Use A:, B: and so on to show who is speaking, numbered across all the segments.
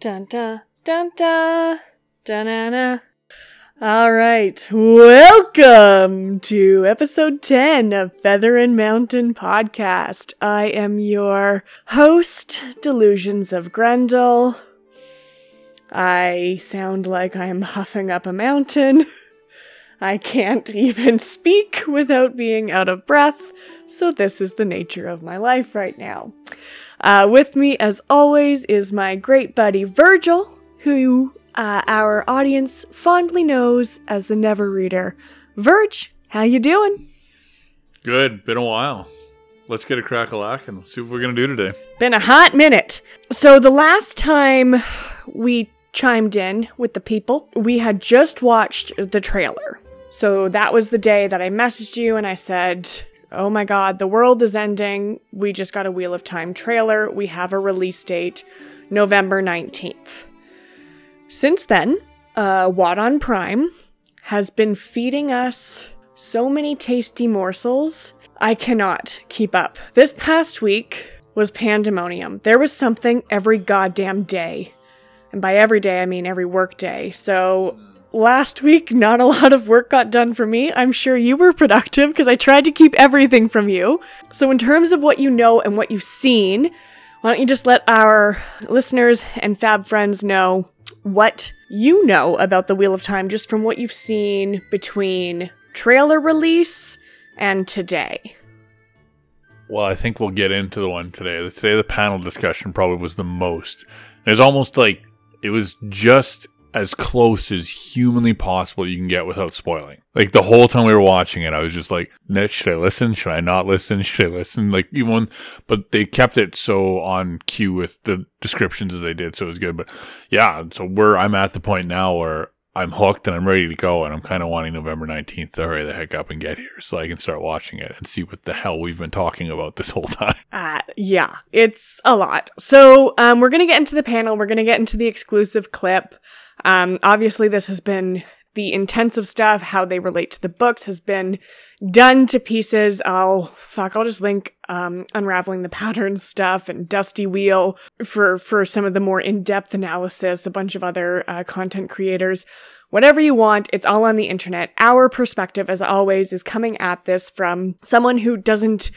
A: Dun dun dun dun dun dun. All right, welcome to episode 10 of Feather and Mountain podcast. I am your host, Delusions of Grendel. I sound like I'm huffing up a mountain. I can't even speak without being out of breath, so this is the nature of my life right now. Uh, with me, as always, is my great buddy Virgil, who uh, our audience fondly knows as the Never Reader. Virg, how you doing?
B: Good. Been a while. Let's get a crack a lack and see what we're gonna do today.
A: Been a hot minute. So the last time we chimed in with the people, we had just watched the trailer. So that was the day that I messaged you and I said, Oh my god, the world is ending. We just got a Wheel of Time trailer. We have a release date, November 19th. Since then, uh, WoT on Prime has been feeding us so many tasty morsels. I cannot keep up. This past week was pandemonium. There was something every goddamn day. And by every day, I mean every work day. So last week, not a lot of work got done for me. I'm sure you were productive because I tried to keep everything from you. So, in terms of what you know and what you've seen, why don't you just let our listeners and fab friends know what you know about the Wheel of Time just from what you've seen between trailer release and today?
B: Well, I think we'll get into the one today. Today, the panel discussion probably was the most. It's almost like it was just as close as humanly possible you can get without spoiling. Like the whole time we were watching it, I was just like, should I listen? Should I not listen? Should I listen? Like even, but they kept it so on cue with the descriptions that they did, so it was good. But yeah, so we're I'm at the point now where I'm hooked and I'm ready to go, and I'm kind of wanting November 19th to hurry the heck up and get here so I can start watching it and see what the hell we've been talking about this whole time.
A: Uh, yeah, it's a lot. So um, we're gonna get into the panel. We're gonna get into the exclusive clip. Um, obviously, this has been the intensive stuff, how they relate to the books has been done to pieces. I'll fuck, I'll just link um, unraveling the pattern stuff and Dusty Wheel for for some of the more in depth analysis. A bunch of other uh, content creators. Whatever you want, it's all on the internet. Our perspective, as always, is coming at this from someone who doesn't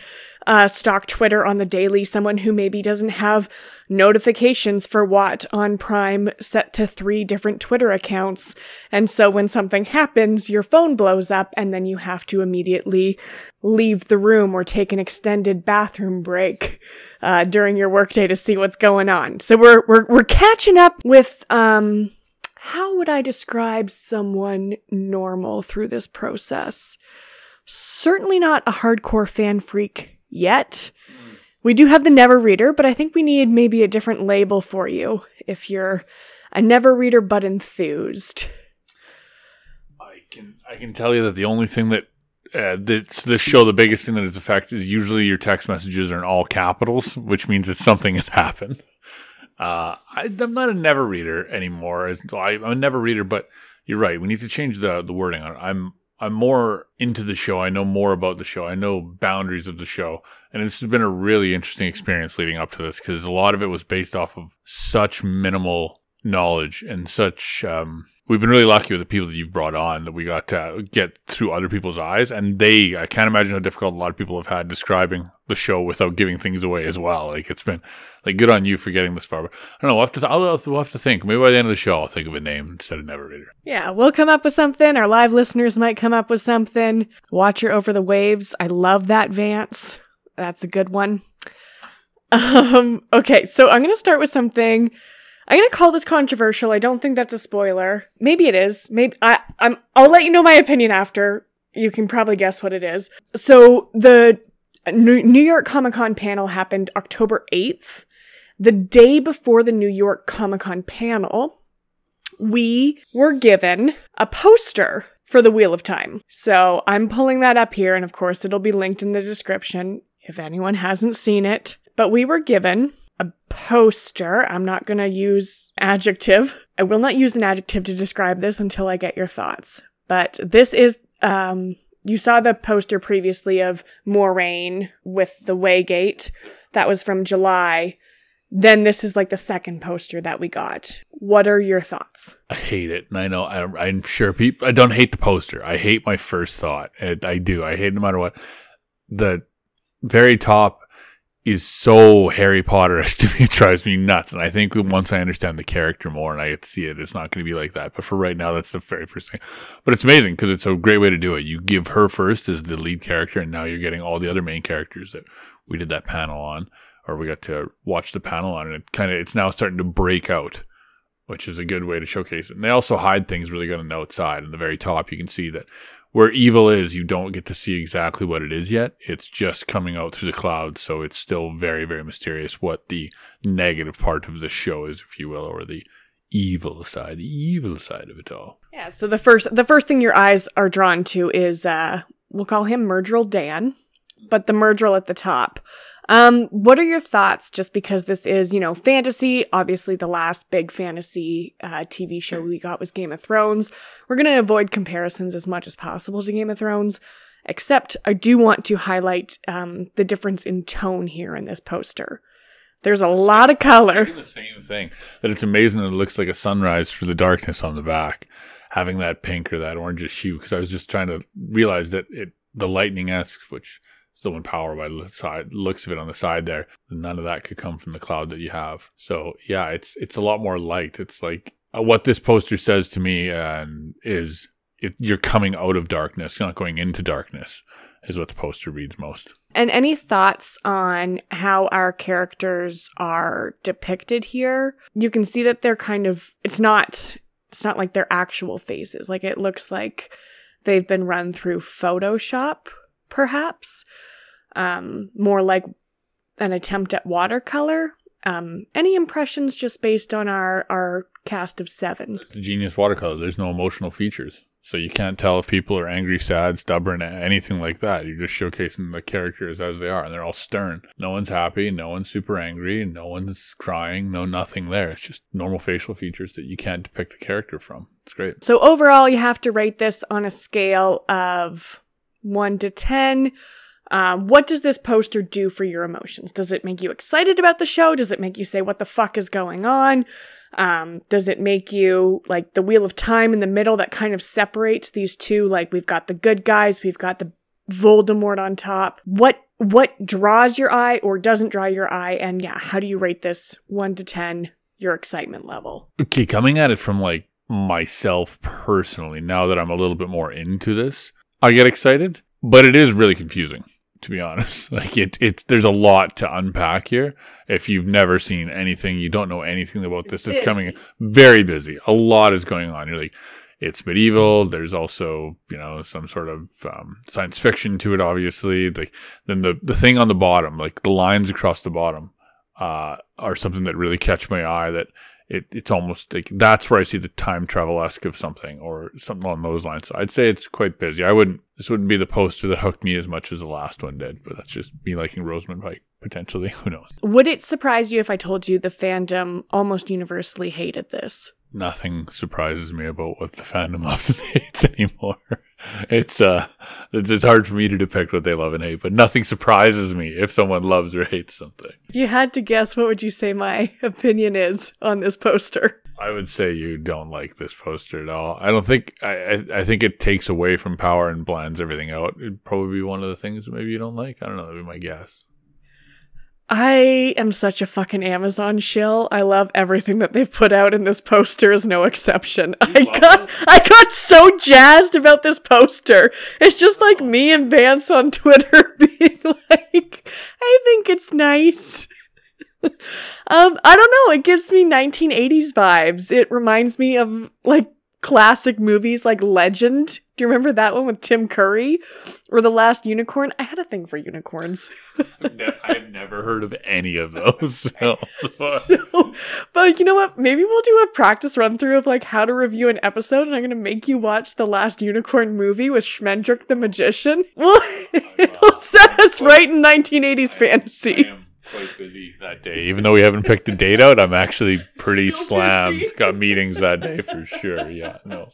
A: uh, stock Twitter on the daily, someone who maybe doesn't have notifications for WoT on Prime set to three different Twitter accounts. And so when something happens, your phone blows up and then you have to immediately leave the room or take an extended bathroom break uh, during your workday to see what's going on. So we're we're we're catching up with um how would I describe someone normal through this process? Certainly not a hardcore fan freak yet. We do have the never reader, but I think we need maybe a different label for you if you're a never reader but enthused.
B: I can I can tell you that the only thing that uh, this, this show, the biggest thing that it's affected is usually your text messages are in all capitals, which means that something has happened. Uh, I, am not a never reader anymore. I, am a never reader, but you're right. We need to change the the wording on it. I'm I'm more into the show. I know more about the show. I know boundaries of the show, and this has been a really interesting experience leading up to this because a lot of it was based off of such minimal knowledge and such um, we've been really lucky with the people that you've brought on that we got to get through other people's eyes. And they, I can't imagine how difficult a lot of people have had describing the show without giving things away as well. Like it's been like good on you for getting this far. But I don't know. We'll have to, I'll, we'll have to think. Maybe by the end of the show, I'll think of a name instead of Never Reader.
A: Yeah, we'll come up with something. Our live listeners might come up with something. Watcher over the waves. I love that Vance. That's a good one. Um, okay, so I'm going to start with something I'm gonna call this controversial. I don't think that's a spoiler. Maybe it is. Maybe I, I'm. I'll let you know my opinion after. You can probably guess what it is. So the New York Comic Con panel happened October 8th. The day before the New York Comic Con panel, we were given a poster for the Wheel of Time. So I'm pulling that up here, and of course, it'll be linked in the description if anyone hasn't seen it. But we were given a poster. I'm not going to use adjective. I will not use an adjective to describe this until I get your thoughts. But this is, um, you saw the poster previously of Moiraine with the Waygate. That was from July. then this is like the second poster that we got. What are your thoughts?
B: I hate it, and I know I, am sure people. I don't hate the poster. I hate my first thought. It, I do. I hate it no matter what. The very top is so Harry Potter to me. It drives me nuts. And I think once I understand the character more and I get to see it, it's not going to be like that. But for right now, that's the very first thing. But it's amazing because it's a great way to do it. You give her first as the lead character, and now you're getting all the other main characters that we did that panel on, or we got to watch the panel on. And it kind of, it's now starting to break out, which is a good way to showcase it. And they also hide things really good on the outside. In the very top, you can see that where evil is, you don't get to see exactly what it is yet. It's just coming out through the clouds, so it's still very, very mysterious what the negative part of the show is, if you will, or the evil side, the evil side of it all.
A: Yeah. So the first, the first thing your eyes are drawn to is, uh, we'll call him Myrddraal Dan, but the Myrddraal at the top. Um, what are your thoughts? Just because this is, you know, fantasy. Obviously, the last big fantasy uh, TV show we got was Game of Thrones. We're gonna avoid comparisons as much as possible to Game of Thrones. Except, I do want to highlight um, the difference in tone here in this poster. There's a lot of color.
B: The same thing. That it's amazing that it looks like a sunrise through the darkness on the back, having that pink or that orange hue. Because I was just trying to realize that it the lightning esque, which still in power by the side looks of it on the side there. None of that could come from the cloud that you have. So yeah, it's it's a lot more light. It's like uh, what this poster says to me uh, is it, you're coming out of darkness, not going into darkness. Is what the poster reads most.
A: And any thoughts on how our characters are depicted here? You can see that they're kind of it's not it's not like their actual faces. Like it looks like they've been run through Photoshop, perhaps um, more like an attempt at watercolor. Um, any impressions just based on our our cast of seven?
B: It's genius watercolor. There's no emotional features, so you can't tell if people are angry, sad, stubborn, anything like that. You're just showcasing the characters as they are, and they're all stern. No one's happy, no one's super angry, no one's crying, no nothing there. It's just normal facial features that you can't depict the character from. It's great.
A: So overall, you have to rate this on a scale of one to ten um, what does this poster do for your emotions? Does it make you excited about the show? Does it make you say, what the fuck is going on? Um, does it make you like the wheel of time in the middle that kind of separates these two? Like we've got the good guys, we've got the Voldemort on top. What what draws your eye or doesn't draw your eye? And yeah, how do you rate this one to ten? Your excitement level.
B: Okay, coming at it from like myself personally, now that I'm a little bit more into this, I get excited, but it is really confusing to be honest. Like it, it's there's a lot to unpack here. If you've never seen anything, you don't know anything about this. It's, coming very busy. A lot is going on. You're like, it's medieval. There's also, you know, some sort of um, science fiction to it. Obviously, like then the the thing on the bottom, like the lines across the bottom, uh, are something that really catch my eye. That it, it's almost like that's where I see the time travel esque of something or something along those lines. So I'd say it's quite busy. I wouldn't, this wouldn't be the poster that hooked me as much as the last one did, but that's just me liking Rosamund Pike potentially. Who knows?
A: Would it surprise you if I told you the fandom almost universally hated this?
B: nothing surprises me about what the fandom loves and hates anymore. It's uh, it's, hard for me to depict what they love and hate, but nothing surprises me if someone loves or hates something.
A: If you had to guess, what would you say my opinion is on this poster?
B: I would say you don't like this poster at all. I don't think I, I, I think it takes away from power and blends everything out. It'd probably be one of the things maybe you don't like. I don't know. That'd be my guess.
A: I am such a fucking Amazon shill. I love everything that they've put out, and this poster is no exception. I got I got so jazzed about this poster. It's just like me and Vance on Twitter being like, I think it's nice. um, I don't know. It gives me 1980s vibes. It reminds me of like classic movies like Legend. Do you remember that one with Tim Curry? Or The Last Unicorn? I had a thing for unicorns.
B: I've never heard of any of those. So.
A: so, but you know what? Maybe we'll do a practice run through of like how to review an episode, and I'm gonna make you watch The Last Unicorn movie with Schmendrick the Magician. Well, it'll set us right in 1980s fantasy
B: quite busy that day. Even though we haven't picked the date out, I'm actually pretty so slammed. Busy. Got meetings that day for sure. Yeah, no.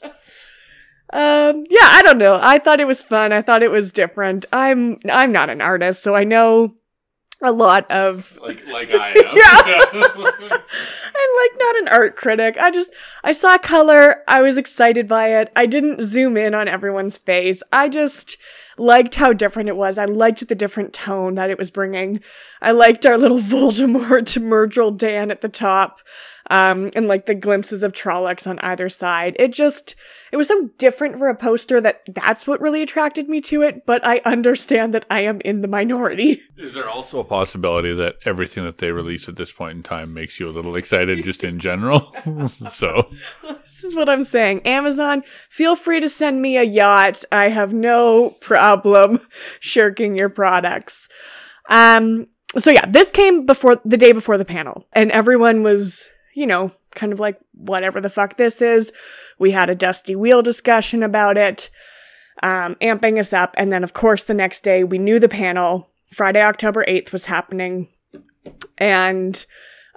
A: Um, yeah, I don't know. I thought it was fun. I thought it was different. I'm I'm not an artist, so I know a lot of
B: like like I am.
A: Yeah. I'm like not an art critic. I just I saw color, I was excited by it. I didn't zoom in on everyone's face. I just liked how different it was. I liked the different tone that it was bringing. I liked our little Voldemort to Myrddraal Dan at the top um, and like the glimpses of Trollocs on either side. It just, it was so different for a poster that that's what really attracted me to it, but I understand that I am in the minority.
B: Is there also a possibility that everything that they release at this point in time makes you a little excited just in general? so,
A: this is what I'm saying. Amazon, feel free to send me a yacht. I have no problem shirking your products. Um, so yeah, this came before the day before the panel, and everyone was you know, kind of like whatever the fuck this is. We had a dusty wheel discussion about it, um, amping us up. And then, of course, the next day we knew the panel, Friday, October 8th, was happening. And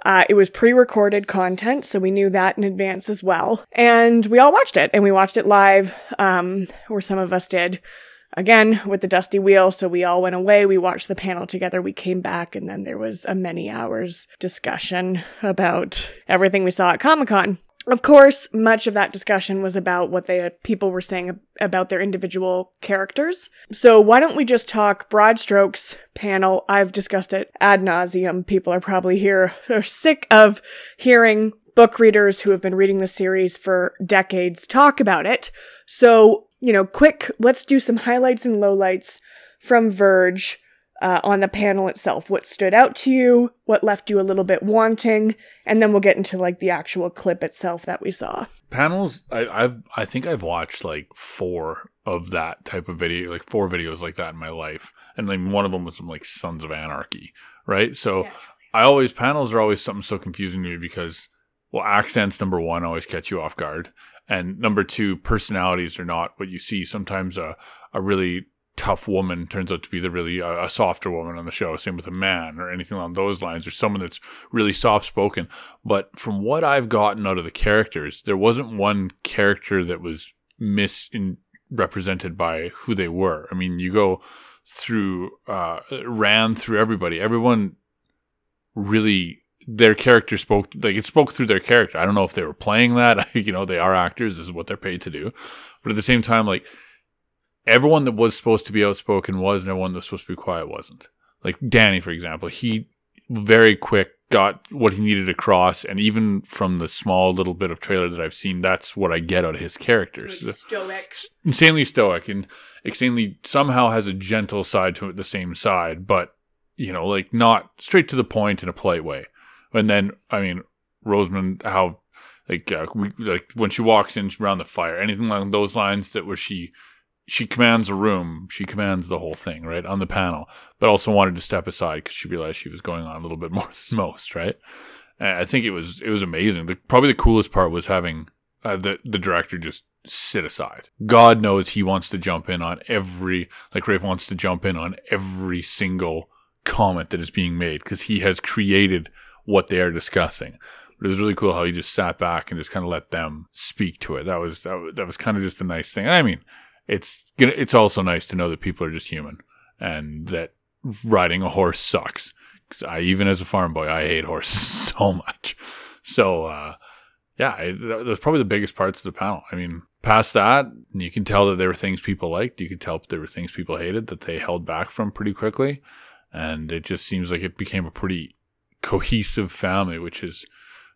A: uh, it was pre recorded content, so we knew that in advance as well. And we all watched it, and we watched it live, um, or some of us did again with the dusty wheel. So we all went away. We watched the panel together. We came back and then there was a many hours discussion about everything we saw at Comic Con. Of course, much of that discussion was about what the people were saying about their individual characters. So why don't we just talk broad strokes panel? I've discussed it ad nauseum. People are probably here are sick of hearing book readers who have been reading the series for decades talk about it. So you know, quick, let's do some highlights and lowlights from Virg uh, on the panel itself. What stood out to you? What left you a little bit wanting? And then we'll get into like the actual clip itself that we saw.
B: Panels, I, I've, I think I've watched like four of that type of video, like four videos like that in my life. And like one of them was from like Sons of Anarchy, right? So yeah. I always, panels are always something so confusing to me because, well, accents, number one, always catch you off guard. And number two, personalities are not what you see. Sometimes a, a really tough woman turns out to be the really uh, a softer woman on the show. Same with a man or anything along those lines, or someone that's really soft spoken. But from what I've gotten out of the characters, there wasn't one character that was misrepresented by who they were. I mean, you go through, uh, ran through everybody. Everyone really their character spoke like it spoke through their character. I don't know if they were playing that. you know, they are actors. This is what they're paid to do. But at the same time, like everyone that was supposed to be outspoken was, and everyone that was supposed to be quiet wasn't. Like Danny, for example, he very quick got what he needed across, and even from the small little bit of trailer that I've seen, that's what I get out of his characters.
A: Like stoic,
B: insanely stoic, and insanely somehow has a gentle side to it, the same side, but you know, like not straight to the point in a polite way. And then, I mean, Rosamund, how like uh, we, like when she walks in around the fire, anything along those lines that where she she commands a room, she commands the whole thing, right on the panel, but also wanted to step aside because she realized she was going on a little bit more than most, right? And I think it was it was amazing. The, probably the coolest part was having uh, the the director just sit aside. God knows he wants to jump in on every like Rafe wants to jump in on every single comment that is being made because he has created what they are discussing. But it was really cool how he just sat back and just kind of let them speak to it. That was that, was, that was kind of just a nice thing. I mean, it's it's also nice to know that people are just human and that riding a horse sucks. Because I even as a farm boy, I hate horses so much. So uh, yeah, it, that was probably the biggest parts of the panel. I mean, past that, you can tell that there were things people liked. You could tell there were things people hated that they held back from pretty quickly. And it just seems like it became a pretty cohesive family, which is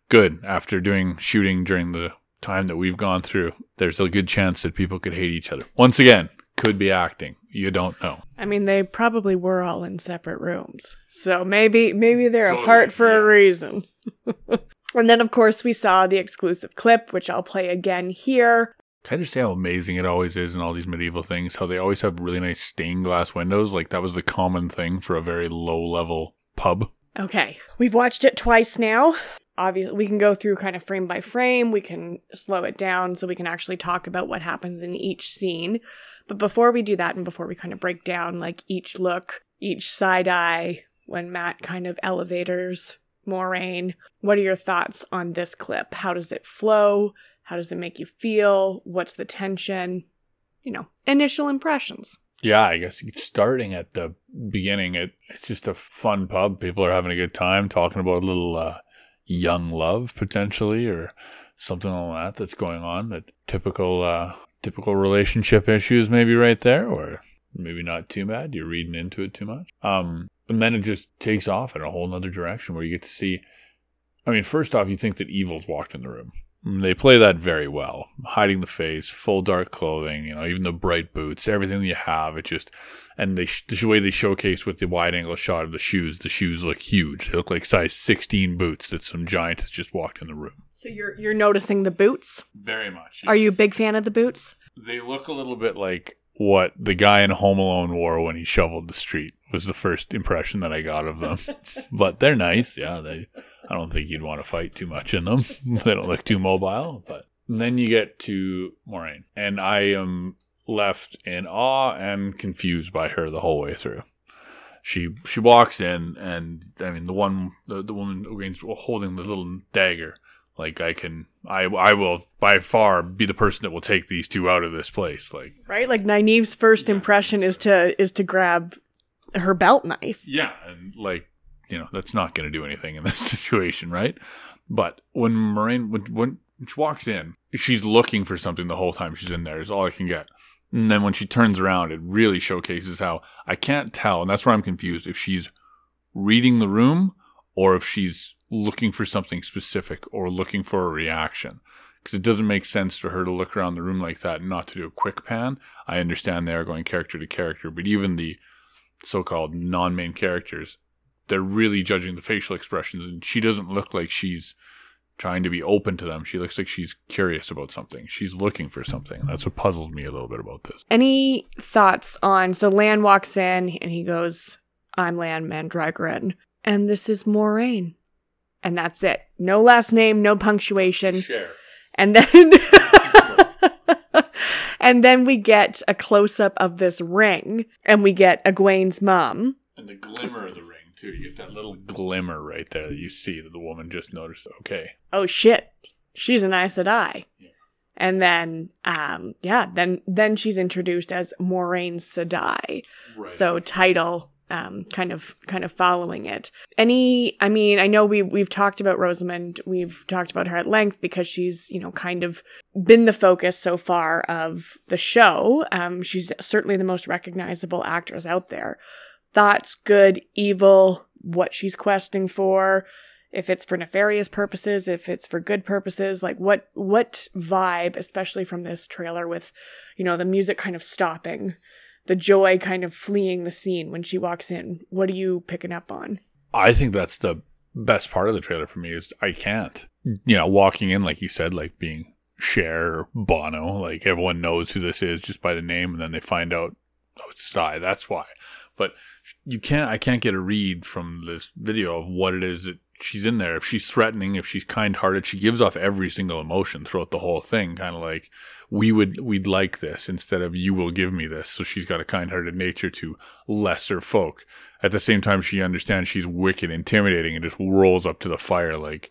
B: good after doing shooting during the time that we've gone through. There's a good chance that people could hate each other. Once again, could be acting. You don't know.
A: I mean, they probably were all in separate rooms. So maybe maybe they're totally, apart for yeah. a reason. and then of course we saw the exclusive clip, which I'll play again here.
B: Can I just say how amazing it always is in all these medieval things? How they always have really nice stained glass windows. Like that was the common thing for a very low level pub.
A: Okay, we've watched it twice now. Obviously, we can go through kind of frame by frame. We can slow it down so we can actually talk about what happens in each scene. But before we do that, and before we kind of break down like each look, each side eye, when Mat kind of elevators Moiraine, what are your thoughts on this clip? How does it flow? How does it make you feel? What's the tension? You know, initial impressions.
B: Yeah, I guess starting at the beginning. It, it's just a fun pub. People are having a good time talking about a little uh, young love potentially, or something like that that's going on. That typical uh, typical relationship issues maybe right there, or maybe not too bad. You're reading into it too much. Um, and then it just takes off in a whole other direction where you get to see. I mean, first off, you think that evil's walked in the room. They play that very well, hiding the face, full dark clothing, you know, even the bright boots, everything you have. It just, and they the way they showcase with the wide angle shot of the shoes, the shoes look huge. They look like size 16 boots that some giant has just walked in the room.
A: So you're you're noticing the boots?
B: Very much.
A: Are you a big fan of the boots?
B: They look a little bit like what the guy in Home Alone wore when he shoveled the street was the first impression that I got of them. but they're nice. Yeah, they I don't think you'd want to fight too much in them. they don't look too mobile, but then you get to Moiraine and I am left in awe and confused by her the whole way through. She she walks in and I mean the one the, the woman holding the little dagger like I can, I I will by far be the person that will take these two out of this place. Like
A: right, like Nynaeve's first yeah. impression is to is to grab her belt knife.
B: Yeah, and like you know that's not going to do anything in this situation, right? But when Moiraine when, when she walks in, she's looking for something the whole time she's in there. Is all I can get. And then when she turns around, it really showcases how I can't tell, and that's where I'm confused if she's reading the room or if she's looking for something specific or looking for a reaction. Because it doesn't make sense for her to look around the room like that and not to do a quick pan. I understand they are going character to character, but even the so called non main characters, they're really judging the facial expressions, and she doesn't look like she's trying to be open to them. She looks like she's curious about something. She's looking for something. That's what puzzles me a little bit about this.
A: Any thoughts on so Lan walks in and he goes, I'm Lan Mandragoran, and this is Moiraine and that's it. No last name, no punctuation.
B: Cher.
A: And then and then we get a close up of this ring and we get Egwene's mom.
B: And the glimmer of the ring too. You get that little glimmer right there that you see that the woman just noticed. Okay.
A: Oh shit. She's an Aes Sedai. Yeah. And then, um, yeah, then then she's introduced as Moiraine Sedai. Right. So title um, kind of kind of following it. Any, I mean, I know we we've talked about Rosamund, we've talked about her at length because she's you know kind of been the focus so far of the show. Um, she's certainly the most recognizable actress out there. Thoughts, good, evil, what she's questing for, if it's for nefarious purposes, if it's for good purposes, like what what vibe, especially from this trailer with, you know, the music kind of stopping the joy kind of fleeing the scene when she walks in. What are you picking up on?
B: I think that's the best part of the trailer for me is I can't. You know, walking in like you said, like being Cher Bono, like everyone knows who this is just by the name, and then they find out oh it's Sty. That's why. But you can't. I can't get a read from this video of what it is that she's in there. If she's threatening, if she's kind-hearted, she gives off every single emotion throughout the whole thing. Kind of like we would we'd like this instead of you will give me this. So she's got a kind-hearted nature to lesser folk. At the same time, she understands she's wicked, intimidating, and just rolls up to the fire like,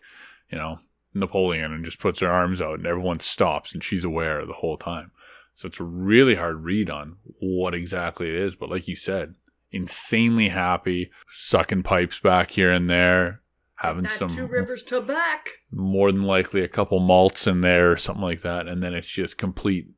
B: you know, Napoleon, and just puts her arms out, and everyone stops, and she's aware the whole time. So it's a really hard read on what exactly it is. But like you said, insanely happy, sucking pipes back here and there, having some
A: two rivers to back.
B: More than likely a couple malts in there or something like that, and then it's just complete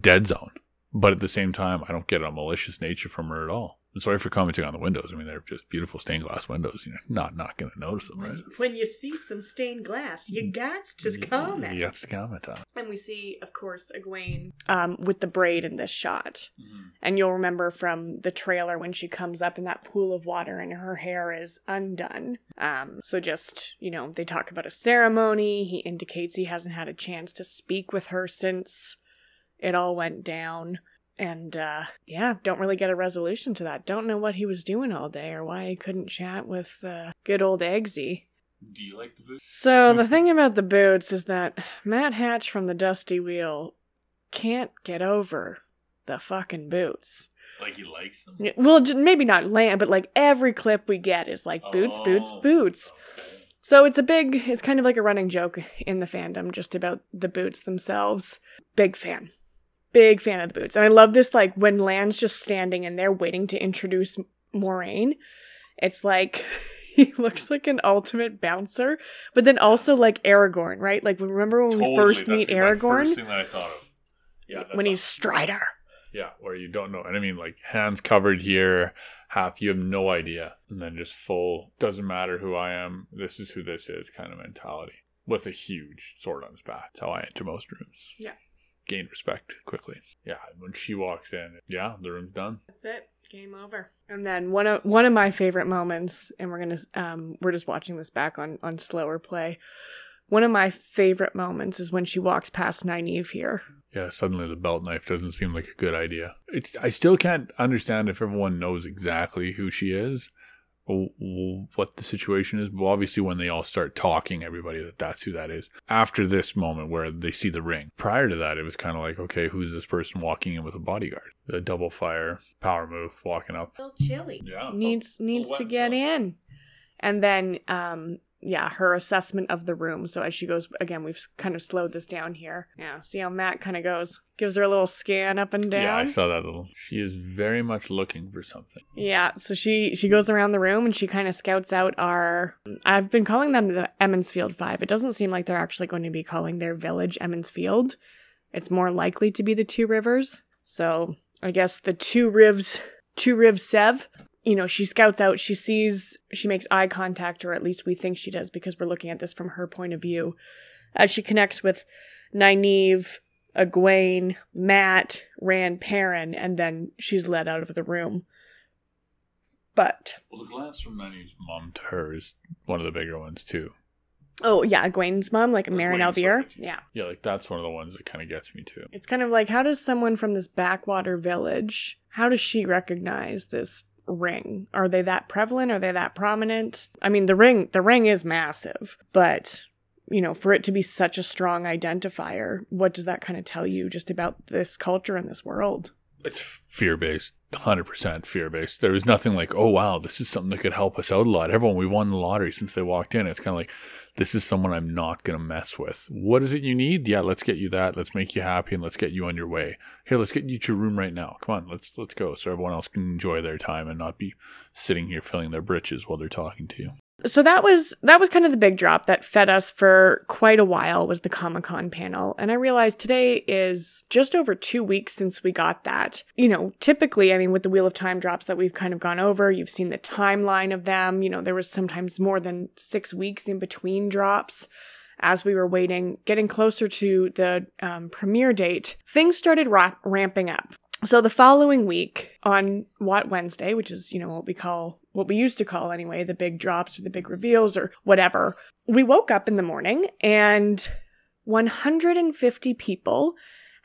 B: dead zone. But at the same time, I don't get a malicious nature from her at all. I'm sorry for commenting on the windows. I mean, they're just beautiful stained glass windows. You're not not going to notice them, right?
A: When you see some stained glass, you got to comment.
B: You got to comment on.
A: And we see, of course, Egwene um, with the braid in this shot. Mm-hmm. And you'll remember from the trailer when she comes up in that pool of water and her hair is undone. Um, so just you know, they talk about a ceremony. He indicates he hasn't had a chance to speak with her since it all went down. And uh, yeah, don't really get a resolution to that. Don't know what he was doing all day or why he couldn't chat with uh, good old Eggsy.
B: Do you like the boots?
A: So the thing about the boots is that Matt Hatch from the Dusty Wheel can't get over the fucking boots.
B: Like he likes them.
A: Well, maybe not Lan, but like every clip we get is like boots, oh, boots, boots. Okay. So it's a big, it's kind of like a running joke in the fandom just about the boots themselves. Big fan big fan of the boots. And I love this, like, when Lan's just standing in they're waiting to introduce Moiraine, It's like he looks like an ultimate bouncer, but then also like Aragorn, right? Like remember when we first meet Aragorn?
B: First thing that I thought of. Yeah,
A: when he's Strider.
B: Yeah, where you don't know. And I mean, like, hands covered here, half, you have no idea. And then just full, doesn't matter who I am, this is who this is kind of mentality. With a huge sword on his back. That's how I enter most rooms.
A: Yeah.
B: Gain respect quickly. Yeah, when she walks in, yeah, the room's done.
A: That's it. Game over. And then one of one of my favorite moments, and we're gonna um we're just watching this back on on slower play. One of my favorite moments is when she walks past Nynaeve here
B: yeah, suddenly the belt knife doesn't seem like a good idea. It's I still can't understand if everyone knows exactly who she is or what the situation is. But obviously, when they all start talking, everybody that that's who that is. After this moment where they see the ring, prior to that, it was kind of like, okay, who's this person walking in with a bodyguard? The double fire power move walking up.
A: A little chilly. Yeah, needs needs to get in. And then um, yeah, her assessment of the room. So as she goes, again, we've kind of slowed this down here. Yeah, see how Mat kind of goes, gives her a little scan up and down.
B: Yeah, I saw that little. She is very much looking for something.
A: Yeah, so she she goes around the room and she kind of scouts out our. I've been calling them the Emond's Field Five. It doesn't seem like they're actually going to be calling their village Emond's Field. It's more likely to be the Two Rivers. So I guess the Two Rivs, Two Rivs Sev you know, she scouts out, she sees, she makes eye contact, or at least we think she does because we're looking at this from her point of view. As she connects with Nynaeve, Egwene, Mat, Rand, Perrin, and then she's led out of the room. But.
B: Well, the glass from Nynaeve's mom to her is one of the bigger ones, too.
A: Oh, yeah, Egwene's mom, like Marin al'Vere. Yeah.
B: Yeah, like that's one of the ones that kind of gets me, too.
A: It's kind of like, how does someone from this backwater village, how does she recognize this ring? Are they that prevalent? Are they that prominent? I mean, the ring, the ring is massive, but you know, for it to be such a strong identifier, what does that kind of tell you just about this culture and this world?
B: It's fear based, 100% fear based. There was nothing like, oh, wow, this is something that could help us out a lot. Everyone, we won the lottery since they walked in. It's kind of like, this is someone I'm not to mess with. What is it you need? Yeah, let's get you that. Let's make you happy and let's get you on your way. Here, let's get you to your room right now. Come on, let's let's go so everyone else can enjoy their time and not be sitting here filling their britches while they're talking to you
A: so that was that was kind of the big drop that fed us for quite a while was the comic-con panel. And i realized today is just over two weeks since we got that. You know typically i mean with the wheel of time drops that we've kind of gone over you've seen the timeline of them. You know there was sometimes more than six weeks in between drops as we were waiting getting closer to the um, premiere date. Things started ra- ramping up. So the following week on what Wednesday, which is, you know, what we call, what we used to call anyway, the big drops or the big reveals or whatever, we woke up in the morning and 150 people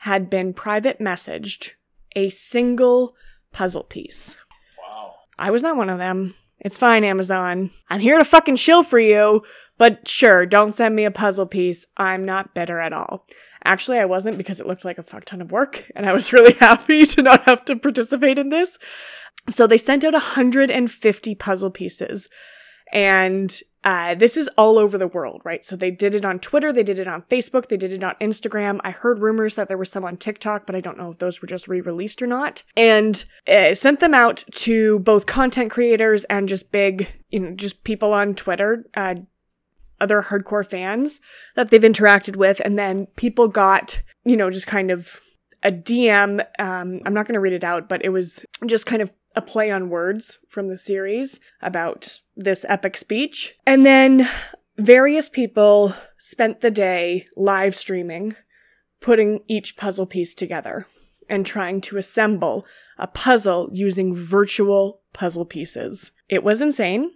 A: had been private messaged a single puzzle piece.
B: Wow.
A: I was not one of them. It's fine, Amazon. I'm here to fucking chill for you, but sure, don't send me a puzzle piece. I'm not bitter at all. Actually, I wasn't because it looked like a fuck ton of work and I was really happy to not have to participate in this. So they sent out 150 puzzle pieces and uh, this is all over the world, right? So they did it on Twitter, they did it on Facebook, they did it on Instagram. I heard rumors that there was some on TikTok, but I don't know if those were just re released or not. And uh, sent them out to both content creators and just big, you know, just people on Twitter. Uh, other hardcore fans that they've interacted with. And then people got, you know, just kind of a DM. Um, I'm not going to read it out, but it was just kind of a play on words from the series about this epic speech. And then various people spent the day live streaming, putting each puzzle piece together and trying to assemble a puzzle using virtual puzzle pieces. It was insane.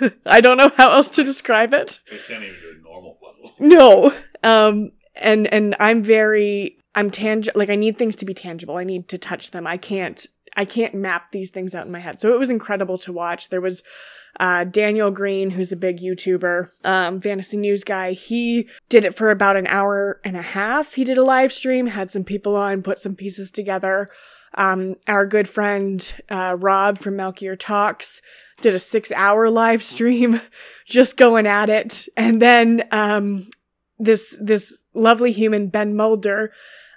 A: I don't know how else to describe it.
B: They can't even do a normal puzzle.
A: No. Um and and I'm very I'm tangible like I need things to be tangible. I need to touch them. I can't I can't map these things out in my head. So it was incredible to watch. There was uh, Daniel Greene, who's a big YouTuber, um, fantasy news guy. He did it for about an hour and a half. He did a live stream, had some people on, put some pieces together. Um, our good friend uh, Rob from Melchior Talks did a six hour live stream just going at it. And then um, this this lovely human, Ben Mulder,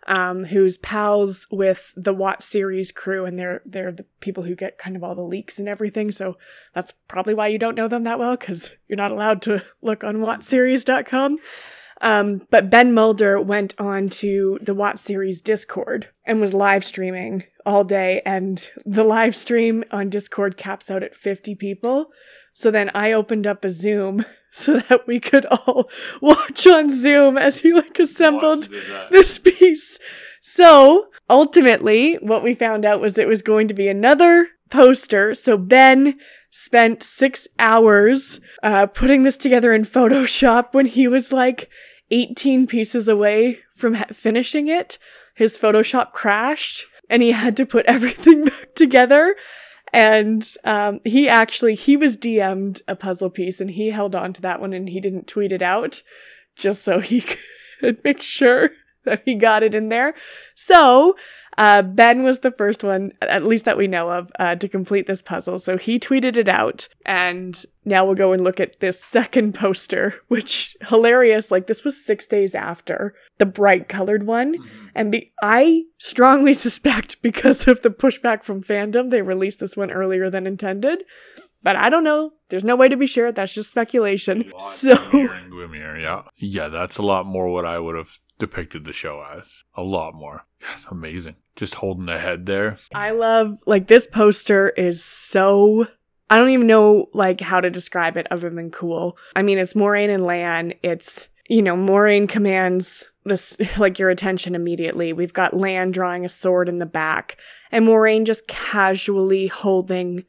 A: um, who's pals with the WoT series crew, and they're they're the people who get kind of all the leaks and everything. So that's probably why you don't know them that well, because you're not allowed to look on WoTSeries.com. Um, but Ben Mulder went on to the WoT Series Discord and was live streaming all day. And the live stream on Discord caps out at 50 people. So then I opened up a Zoom so that we could all watch on Zoom as he like assembled this piece. So ultimately, what we found out was it was going to be another poster. So Ben spent six hours uh, putting this together in Photoshop when he was like 18 pieces away from ha- finishing it. His Photoshop crashed and he had to put everything back together. And um, he actually he was DM'd a puzzle piece and he held on to that one and he didn't tweet it out just so he could make sure that he got it in there. So uh, Ben was the first one, at least that we know of, uh, to complete this puzzle. So he tweeted it out, and now we'll go and look at this second poster, which hilarious. Like this was six days after the bright colored one, mm-hmm. and be- I strongly suspect because of the pushback from fandom, they released this one earlier than intended. But I don't know. There's no way to be sure. That's just speculation. So,
B: gloomier, yeah, yeah, that's a lot more what I would have depicted the show as. A lot more. amazing. Just holding the head there.
A: I love like this poster is so I don't even know like how to describe it other than cool. I mean, it's Moiraine and Lan. It's you know, Moiraine commands this like your attention immediately. We've got Lan drawing a sword in the back, and Moiraine just casually holding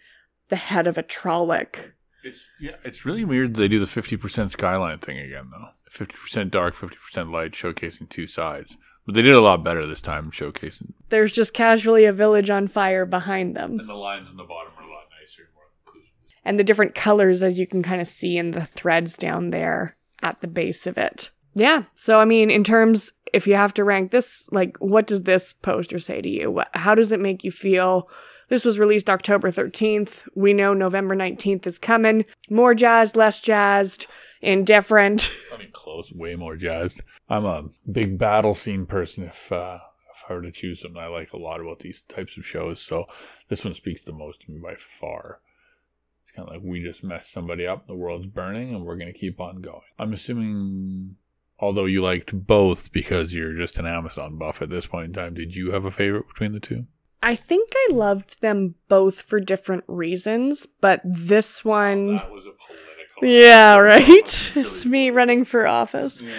A: the head of a Trolloc.
B: It's yeah, it's really weird they do the fifty percent skyline thing again though. 50% dark, 50% light, showcasing two sides. But they did a lot better this time, showcasing.
A: There's just casually a village on fire behind them.
B: And the lines on the bottom are a lot nicer, and more inclusive.
A: And the different colors, as you can kind of see in the threads down there at the base of it. Yeah. So, I mean, in terms, if you have to rank this, like, what does this poster say to you? How does it make you feel? This was released October 13th. We know November 19th is coming. More jazzed, less jazzed indifferent.
B: I mean, close, way more jazzed. I'm a big battle scene person. If uh, if I were to choose something, I like a lot about these types of shows. So this one speaks the most to me by far. It's kind of like we just messed somebody up, the world's burning, and we're gonna keep on going. I'm assuming. Although you liked both because you're just an Amazon buff at this point in time, did you have a favorite between the two?
A: I think I loved them both for different reasons, but this one.
B: Oh, that was a
A: yeah, right. It's me running for office. Yeah.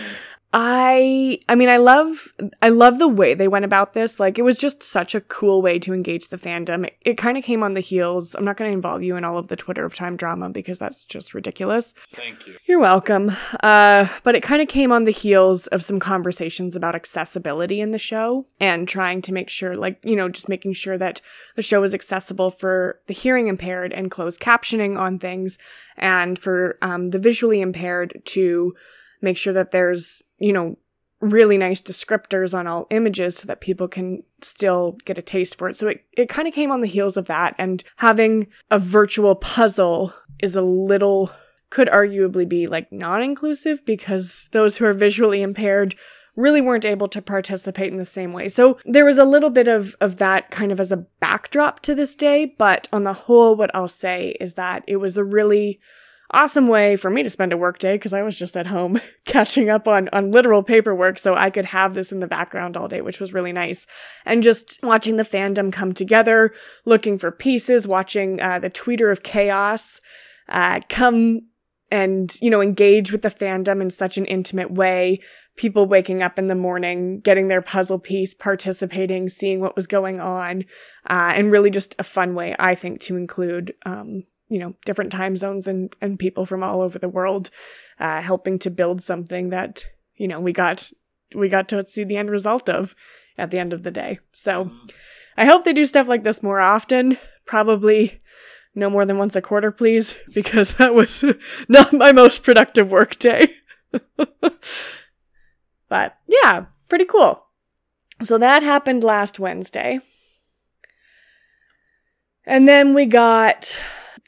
A: I I mean I love I love the way they went about this. Like it was just such a cool way to engage the fandom. It, it kind of came on the heels. I'm not going to involve you in all of the Twitter of Time drama because that's just ridiculous.
B: Thank you.
A: You're welcome. Uh but it kind of came on the heels of some conversations about accessibility in the show and trying to make sure like, you know, just making sure that the show is accessible for the hearing impaired and closed captioning on things and for um, the visually impaired to make sure that there's, you know, really nice descriptors on all images so that people can still get a taste for it. So it, it kind of came on the heels of that. And having a virtual puzzle is a little, could arguably be like non inclusive because those who are visually impaired really weren't able to participate in the same way. So there was a little bit of, of that kind of as a backdrop to this day. But on the whole, what I'll say is that it was a really awesome way for me to spend a workday because I was just at home catching up on on literal paperwork so I could have this in the background all day, which was really nice. And just watching the fandom come together, looking for pieces, watching uh, the tweeter of chaos uh, come and you know engage with the fandom in such an intimate way people waking up in the morning getting their puzzle piece participating seeing what was going on uh, and really just a fun way i think to include um, you know, different time zones and, and people from all over the world, uh, helping to build something that, you know, we got, we got to see the end result of at the end of the day. So I hope they do stuff like this more often. Probably no more than once a quarter, please, because that was not my most productive work day. but yeah, pretty cool. So that happened last Wednesday. And then we got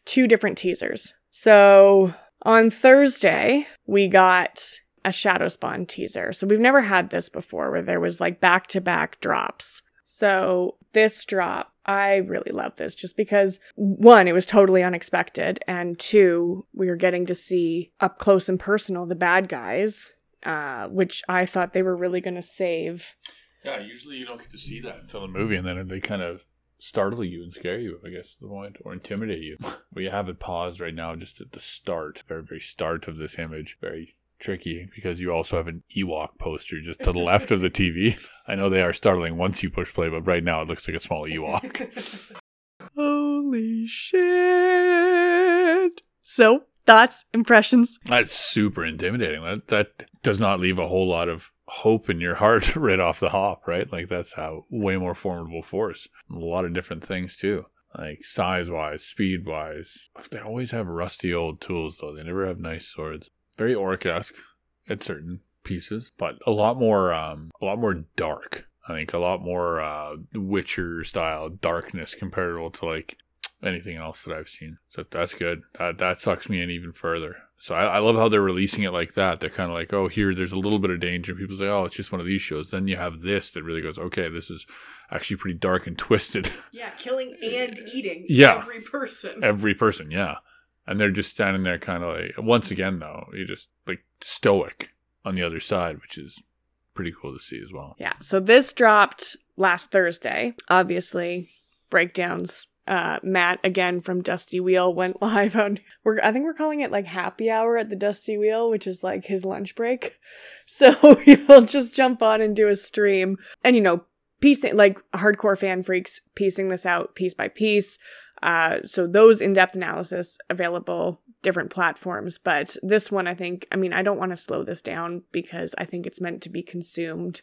A: two different teasers. So on Thursday, we got a Shadow Spawn teaser. So we've never had this before where there was like back to back drops. So this drop, I really love this just because one, it was totally unexpected, and two, we were getting to see up close and personal the bad guys, uh, which I thought they were really going to save.
B: Yeah, usually you don't get to see that until the movie, and then they kind of startle you and scare you, I guess, the point, or intimidate you. we have it paused right now, just at the start, very, very start of this image. Very tricky because you also have an Ewok poster just to the left of the TV. I know they are startling once you push play, but right now it looks like a small Ewok.
A: Holy shit. So, thoughts, impressions?
B: That's super intimidating. That that does not leave a whole lot of hope in your heart right off the hop, right? Like that's a way more formidable force. A lot of different things too. Like size wise, speed wise. They always have rusty old tools though. They never have nice swords. Very orc esque at certain pieces, but a lot more um a lot more dark. I think a lot more uh Witcher style darkness comparable to like anything else that I've seen. So that's good. That that sucks me in even further. So I, I love how they're releasing it like that. They're kind of like, oh, here, there's a little bit of danger. People say, oh, it's just one of these shows. Then you have this that really goes, okay, this is actually pretty dark and twisted.
A: Yeah, killing and eating
B: Yeah.
A: every person.
B: Every person, yeah. And they're just standing there, kind of like, once again, though, you're just like stoic on the other side, which is pretty cool to see as well.
A: Yeah, so this dropped last Thursday. Obviously, breakdowns. Uh, Matt again from Dusty Wheel went live on. We're I think we're calling it like happy hour at the Dusty Wheel, which is like his lunch break. So he'll just jump on and do a stream, and you know, piecing like hardcore fan freaks piecing this out piece by piece. Uh, so those in-depth analysis available different platforms, but this one I think. I mean, I don't want to slow this down because I think it's meant to be consumed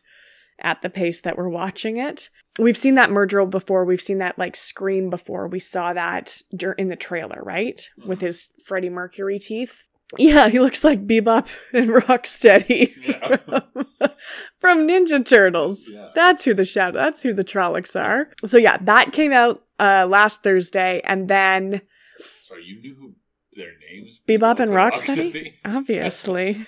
A: at the pace that we're watching it. We've seen that merger before. We've seen that like scream before. We saw that dur- in the trailer, right? With his Freddie Mercury teeth. Yeah, he looks like Bebop and Rocksteady
B: Yeah.
A: from Ninja Turtles.
B: Yeah.
A: That's who the shadow. That's who the Trollocs are. So yeah, that came out uh last Thursday, and then
B: Sorry, you knew their names?
A: Bebop and Rocksteady. Obviously.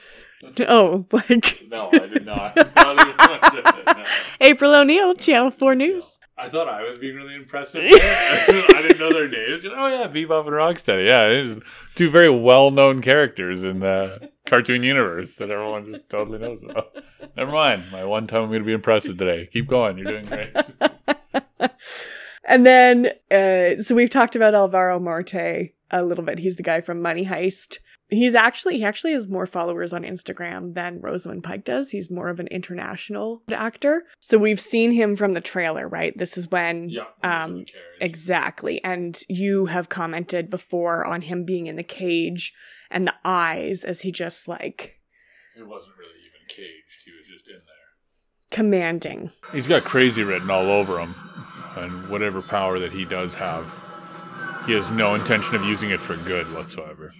A: Oh, like
B: No, I did not. No.
A: April O'Neil, Channel Four News.
B: I thought I was being really impressive. I didn't know their names. Oh yeah, Bebop and Rocksteady. Yeah, two very well-known characters in the cartoon universe that everyone just totally knows about. Never mind. My one time I'm going to be impressive today. Keep going. You're doing great.
A: And then, uh, so we've talked about Alvaro Morte a little bit. He's the guy from Money Heist. He's actually, he actually has more followers on Instagram than Rosamund Pike does. He's more of an international actor. So we've seen him from the trailer, right? This is when, um, exactly. And you have commented before on him being in the cage and the eyes as he just like
B: It wasn't really even caged. He was just in there.
A: commanding.
B: He's got crazy written all over him, and whatever power that he does have, he has no intention of using it for good whatsoever.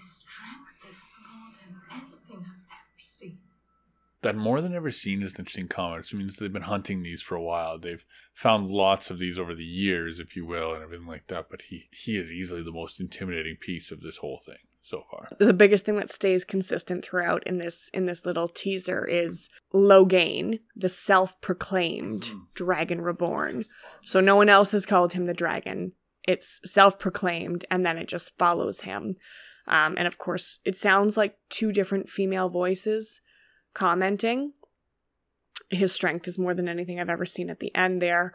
B: That more than ever seen is an interesting comment. It means they've been hunting these for a while. They've found lots of these over the years, if you will, and everything like that. But he he is easily the most intimidating piece of this whole thing so far.
A: the biggest thing that stays consistent throughout in this in this little teaser is Logain, the self-proclaimed dragon reborn. So no one else has called him the dragon. It's self-proclaimed, and then it just follows him. Um, and of course, it sounds like two different female voices commenting. His strength is more than anything I've ever seen at the end there.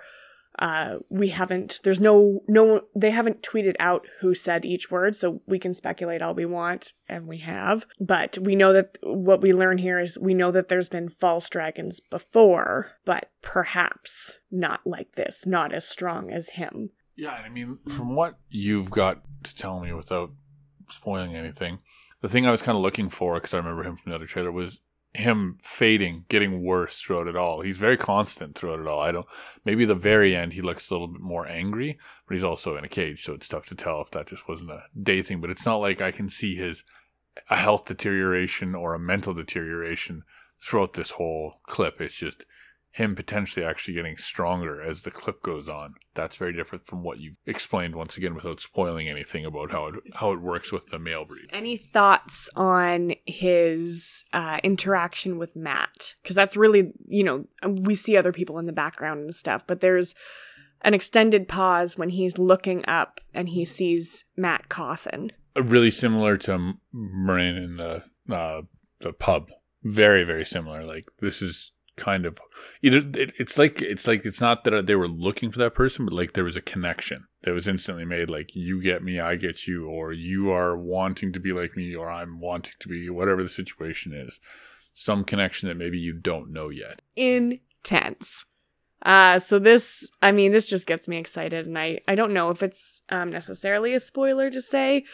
A: Uh we haven't there's no no they haven't tweeted out who said each word so we can speculate all we want and we have. But we know that what we learn here is we know that there's been false dragons before but perhaps not like this not as strong as him.
B: Yeah, I mean, from what you've got to tell me without spoiling anything, the thing I was kind of looking for, because I remember him from the other trailer, was him fading, getting worse throughout it all. He's very constant throughout it all. I don't. Maybe the very end he looks a little bit more angry, but he's also in a cage, so it's tough to tell if that just wasn't a day thing. But it's not like I can see his a health deterioration or a mental deterioration throughout this whole clip. It's just him potentially actually getting stronger as the clip goes on. That's very different from what you've explained once again without spoiling anything about how it how it works with the male breed.
A: Any thoughts on his uh, interaction with Mat? Because that's really, you know, we see other people in the background and stuff, but there's an extended pause when he's looking up and he sees Mat Cauthon.
B: Uh, Really similar to Moiraine in the uh, the pub. Very very similar. Like this is kind of either it, it's like it's like it's not that they were looking for that person, but like there was a connection that was instantly made. Like you get me, I get you, or you are wanting to be like me, or I'm wanting to be whatever the situation is. Some connection that maybe you don't know yet.
A: Intense. Uh, so this, I mean, this just gets me excited, and I, I don't know if it's um, necessarily a spoiler to say,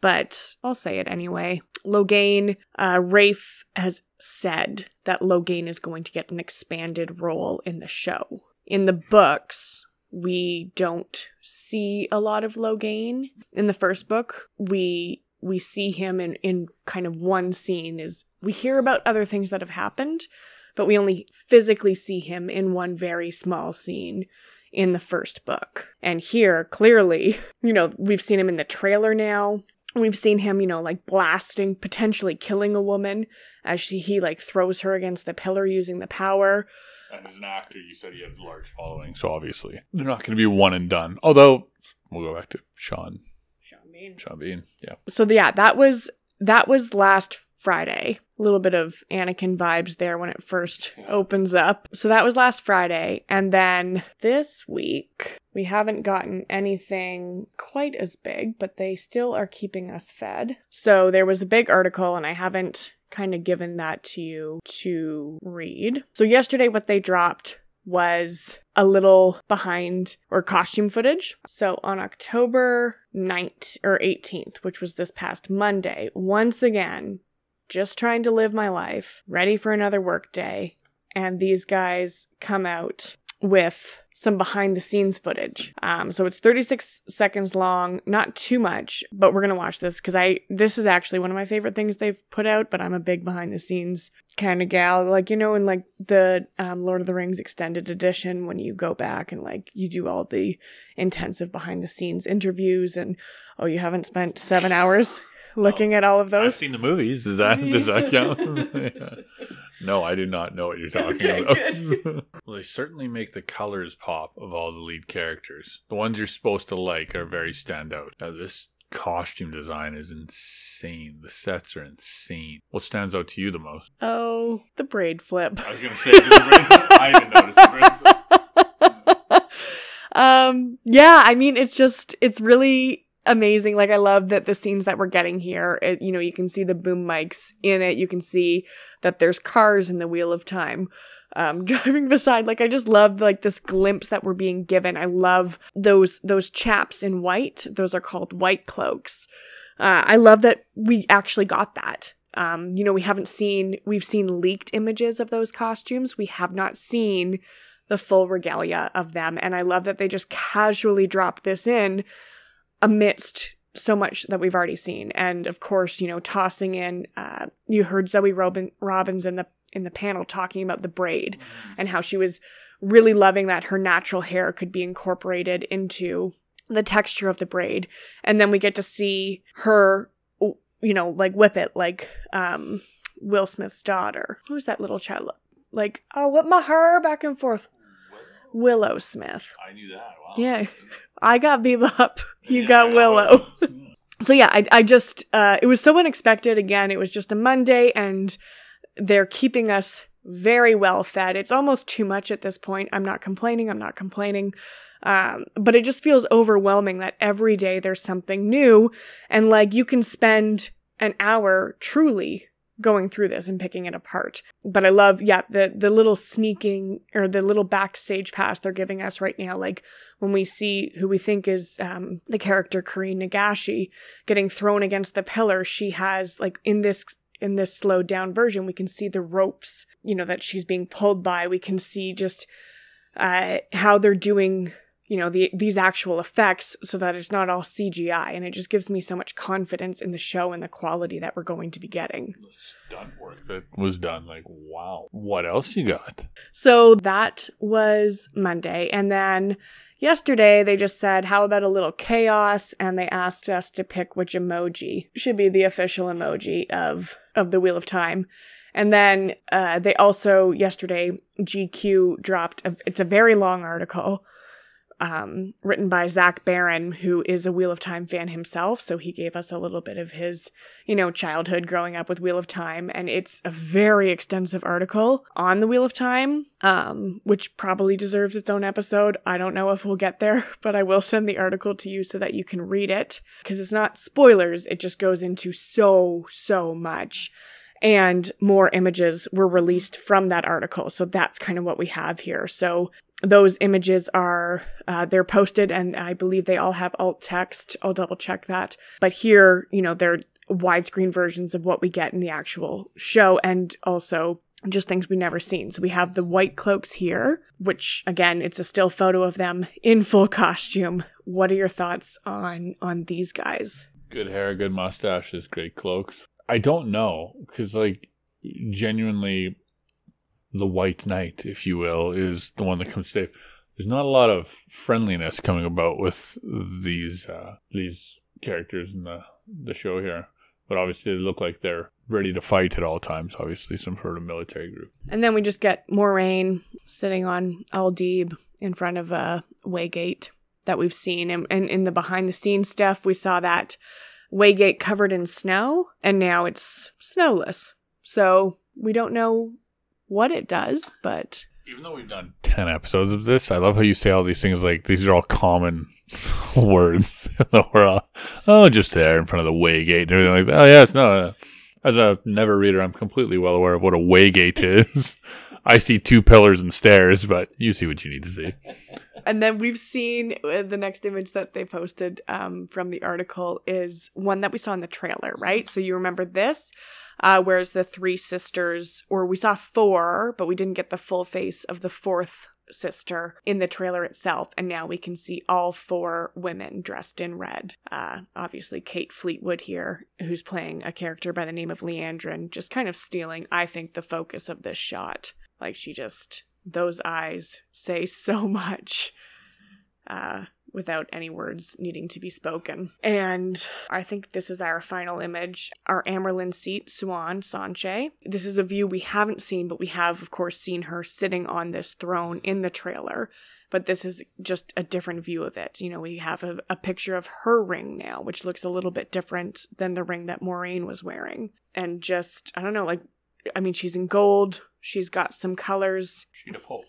A: but I'll say it anyway. Logain, uh, Rafe has said that Logain is going to get an expanded role in the show. In the books, we don't see a lot of Logain. In the first book, we we see him in, in kind of one scene is we hear about other things that have happened, but we only physically see him in one very small scene in the first book. And here, clearly, you know, we've seen him in the trailer now. We've seen him, you know, like blasting, potentially killing a woman as she, he like throws her against the pillar using the power.
B: And as an actor, you said he has a large following, so obviously they're not going to be one and done. Although we'll go back to Sean,
A: Sean Bean.
B: Sean Bean. Yeah,
A: So yeah, that was that was last Friday. A little bit of Anakin vibes there when it first opens up. So that was last Friday. And then this week, we haven't gotten anything quite as big, but they still are keeping us fed. So there was a big article, and I haven't kind of given that to you to read. So yesterday, what they dropped was a little behind or costume footage. So on October 9th or 18th, which was this past Monday, once again, just trying to live my life, ready for another work day, and these guys come out with some behind the scenes footage. Um, so it's 36 seconds long, not too much, but we're gonna watch this because I this is actually one of my favorite things they've put out. But I'm a big behind the scenes kind of gal, like you know, in like the um, Lord of the Rings extended edition, when you go back and like you do all the intensive behind the scenes interviews, and oh, you haven't spent seven hours looking at all of those.
B: I've seen the movies. Does that does that count? No, I did not know what you're talking
A: Okay,
B: about. well, they certainly make the colors pop of all the lead characters. The ones you're supposed to like are very standout. Now, this costume design is insane. The sets are insane. What stands out to you the most?
A: Oh, the braid flip.
B: I was gonna say, the braid flip. I didn't notice. the braid flip.
A: um yeah i mean it's just it's really amazing. Like i love that the scenes that we're getting here it, you know you can see the boom mics in it. You can see that there's cars in the wheel of time um driving beside. Like i just love like this glimpse that we're being given. I love those those chaps in white. Those are called white cloaks. Uh, i love that we actually got that. Um you know we haven't seen we've seen leaked images of those costumes. We have not seen the full regalia of them. And I love that they just casually dropped this in amidst so much that we've already seen. And of course, you know, tossing in, uh, you heard Zoe Robin- Robins in the in the panel talking about the braid and how she was really loving that her natural hair could be incorporated into the texture of the braid. And then we get to see her, you know, like whip it like um, Will Smith's daughter. Who's that little child? Like, oh, whip my hair back and forth. Willow Smith.
B: I knew that. Wow.
A: Yeah. I got Bebop. You
B: Yeah,
A: got Willow. So yeah, I, I just uh, it was so unexpected. Again, it was just a Monday, and they're keeping us very well fed. It's almost too much at this point. I'm not complaining. I'm not complaining. Um, but it just feels overwhelming that every day there's something new, and like you can spend an hour truly going through this and picking it apart. But I love, yeah, the the little sneaking or the little backstage pass they're giving us right now, like when we see who we think is um, the character Kerene Nagashi getting thrown against the pillar, she has like in this in this slowed down version, we can see the ropes, you know, that she's being pulled by. We can see just uh, how they're doing, you know, the these actual effects so that it's not all CGI and it just gives me so much confidence in the show and the quality that we're going to be getting.
B: The stunt work that was done, like wow. What else you got?
A: So that was Monday. And then yesterday they just said, How about a little chaos? And they asked us to pick which emoji should be the official emoji of, of the Wheel of Time. And then uh, they also, yesterday, GQ dropped, a, it's a very long article um, written by Zach Baron, who is a Wheel of Time fan himself. So he gave us a little bit of his, you know, childhood growing up with Wheel of Time. And it's a very extensive article on the Wheel of Time, um, which probably deserves its own episode. I don't know if we'll get there, but I will send the article to you so that you can read it because it's not spoilers. It just goes into so, so much and more images were released from that article. So that's kind of what we have here. So those images are uh, they're posted and i believe they all have alt text. I'll double check that. But here you know they're widescreen versions of what we get in the actual show and also just things we've never seen. So we have the white cloaks here which again it's a still photo of them in full costume. What are your thoughts on on these guys?
B: Good hair, good mustaches, great cloaks. I don't know because like genuinely the white knight, if you will, is the one that comes to. save. There's not a lot of friendliness coming about with these uh, these characters in the the show here, but obviously they look like they're ready to fight at all times. Obviously, some sort of military group.
A: and then we just get Moiraine sitting on Aldieb in front of a waygate that we've seen and, and in the behind the scenes stuff we saw that waygate covered in snow and now it's snowless so we don't know what it does but
B: Even though we've done ten episodes of this, I love how you say all these things like these are all common words. We're all, oh, just there in front of the waygate and everything like that. Oh, yes, no. Uh, as a never reader, I'm completely well aware of what a waygate is. I see two pillars and stairs, but you see what you need to see.
A: and then we've seen uh, the next image that they posted um, from the article is one that we saw in the trailer right so you remember this uh, whereas the three sisters or we saw four but we didn't get the full face of the fourth sister in the trailer itself. And now we can see all four women dressed in red. Uh, obviously kate fleetwood here who's playing a character by the name of Liandrin just kind of stealing i think the focus of this shot. Like she just those eyes say so much. Uh, without any words needing to be spoken. And I think this is our final image our Amyrlin seat, Siuan Sanche. This is a view we haven't seen, but we have, of course, seen her sitting on this throne in the trailer. But this is just a different view of it. You know, we have a, a picture of her ring now, which looks a little bit different than the ring that Moiraine was wearing. And just, I don't know, like, I mean, she's in gold. She's got some colors.
B: Sheet of pulp.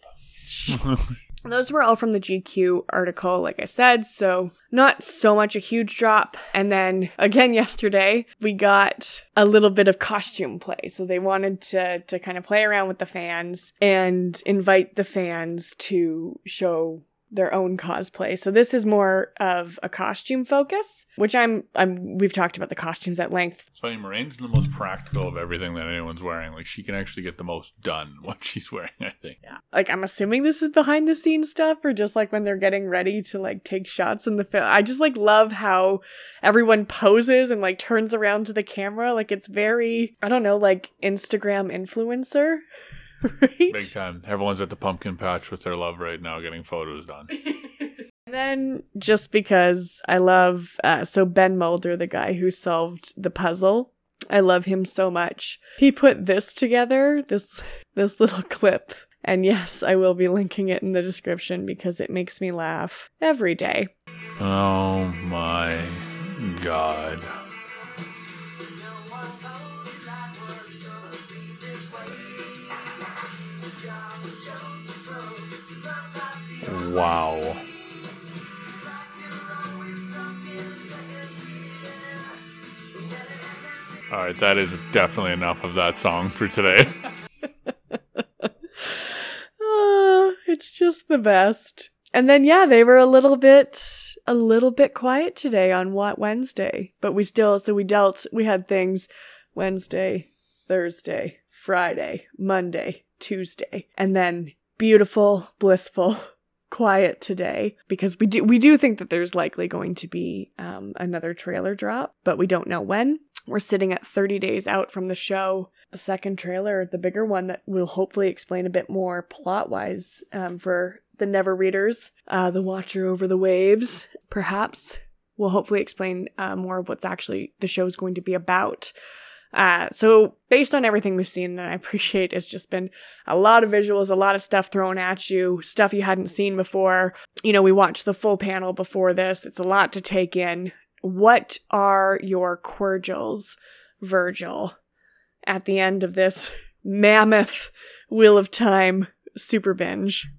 A: Those were all from the GQ article, like I said, so not so much a huge drop. And then again yesterday, we got a little bit of costume play. So they wanted to to kind of play around with the fans and invite the fans to show their own cosplay. So this is more of a costume focus, which I'm I'm we've talked about the costumes at length
B: It's funny, Moiraine's the most practical of everything that anyone's wearing. Like, she can actually get the most done what she's wearing, I think. Yeah.
A: Like I'm assuming this is behind the scenes stuff or just like when they're getting ready to like take shots in the film. I just like love how everyone poses and like turns around to the camera. Like it's very I don't know, like Instagram influencer. Right?
B: Big time. Everyone's at the pumpkin patch with their love right now getting photos done.
A: And then just because I love uh, so Ben Mulder, the guy who solved the puzzle, I love him so much. He put this together, this this little clip. And yes, I will be linking it in the description because it makes me laugh every day.
B: Oh my god. Wow. All right, that is definitely enough of that song for today.
A: Ah, it's just the best. And then yeah, they were a little bit a little bit quiet today on what Wednesday, but we still so we dealt we had things Wednesday, Thursday, Friday, Monday, Tuesday, and then beautiful, blissful quiet today because we do we do think that there's likely going to be um, another trailer drop, but we don't know when. We're sitting at 30 days out from the show. The second trailer, the bigger one that will hopefully explain a bit more plot wise um, for the Never readers, uh, the Watcher over the Waves, perhaps will hopefully explain uh, more of what's actually the show's going to be about. Uh, so based on everything we've seen, and I appreciate it's just been a lot of visuals, a lot of stuff thrown at you, stuff you hadn't seen before. You know, we watched the full panel before this. It's a lot to take in. What are your cordials, Virgil, at the end of this mammoth Wheel of Time super binge?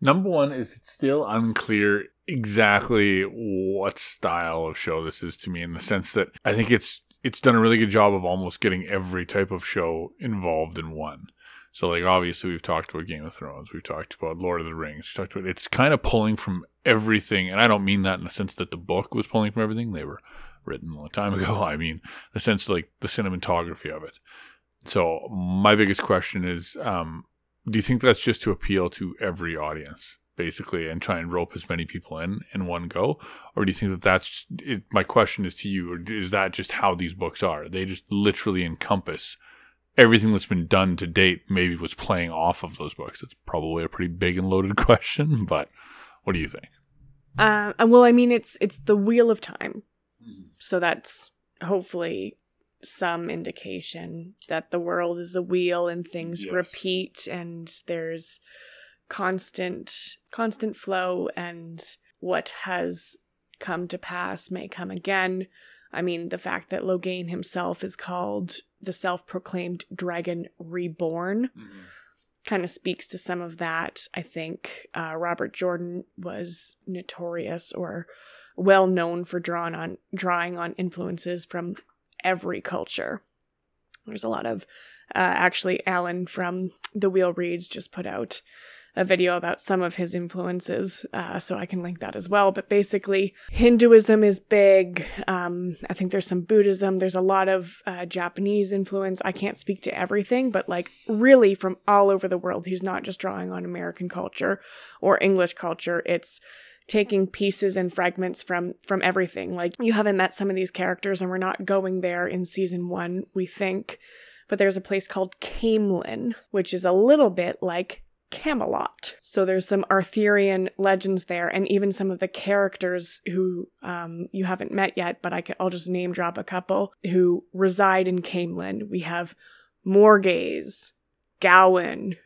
B: Number one is it's still unclear exactly what style of show this is to me in the sense that I think it's it's done a really good job of almost getting every type of show involved in one. So like obviously we've talked about Game of Thrones, we've talked about Lord of the Rings, we talked about it's kind of pulling from everything, and I don't mean that in the sense that the book was pulling from everything; they were written a long time ago. I mean the sense like the cinematography of it. So my biggest question is, um, do you think that's just to appeal to every audience? Basically and try and rope as many people in in one go? Or do you think that that's it, my question is to you or is that just how these books are? They just literally encompass everything that's been done to date maybe was playing off of those books. It's probably a pretty big and loaded question but what do you think?
A: Uh, well i mean it's it's the wheel of time. So that's hopefully some indication that the world is a wheel and things
B: Yes.
A: repeat and there's constant constant flow and what has come to pass may come again. I mean, the fact that Logain himself is called the self-proclaimed dragon reborn kind of speaks to some of that. I think uh, Robert Jordan was notorious or well known for drawing on drawing on influences from every culture. There's a lot of uh, actually Alan from The Wheel Reads just put out a video about some of his influences, uh, so I can link that as well. But basically, Hinduism is big. Um, I think there's some Buddhism. There's a lot of uh, Japanese influence. I can't speak to everything, but like really from all over the world. He's not just drawing on American culture or English culture. It's taking pieces and fragments from from everything. Like you haven't met some of these characters, and we're not going there in season one. We think. But there's a place called Caemlyn, which is a little bit like Camelot. So there's some Arthurian legends there, and even some of the characters who um, you haven't met yet, but I can, I'll just name drop a couple who reside in Caemlyn. We have Morgase, Gawyn,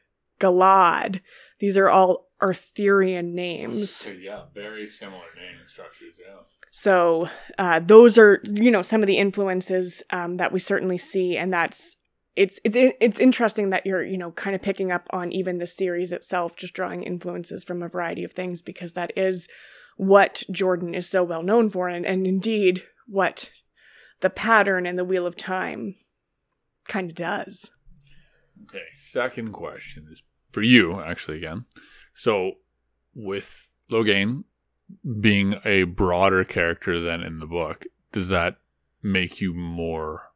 A: Galad. These are all Arthurian names.
B: yeah very similar naming structures yeah
A: So uh, those are you know some of the influences um, that we certainly see, and that's it's it's it's interesting that you're you know kind of picking up on even the series itself, just drawing influences from a variety of things because that is what Jordan is so well known for, and and indeed what the pattern and the Wheel of Time kind of does.
B: Okay. Second question is for you, actually, again. So, with Logain being a broader character than in the book, does that make you more?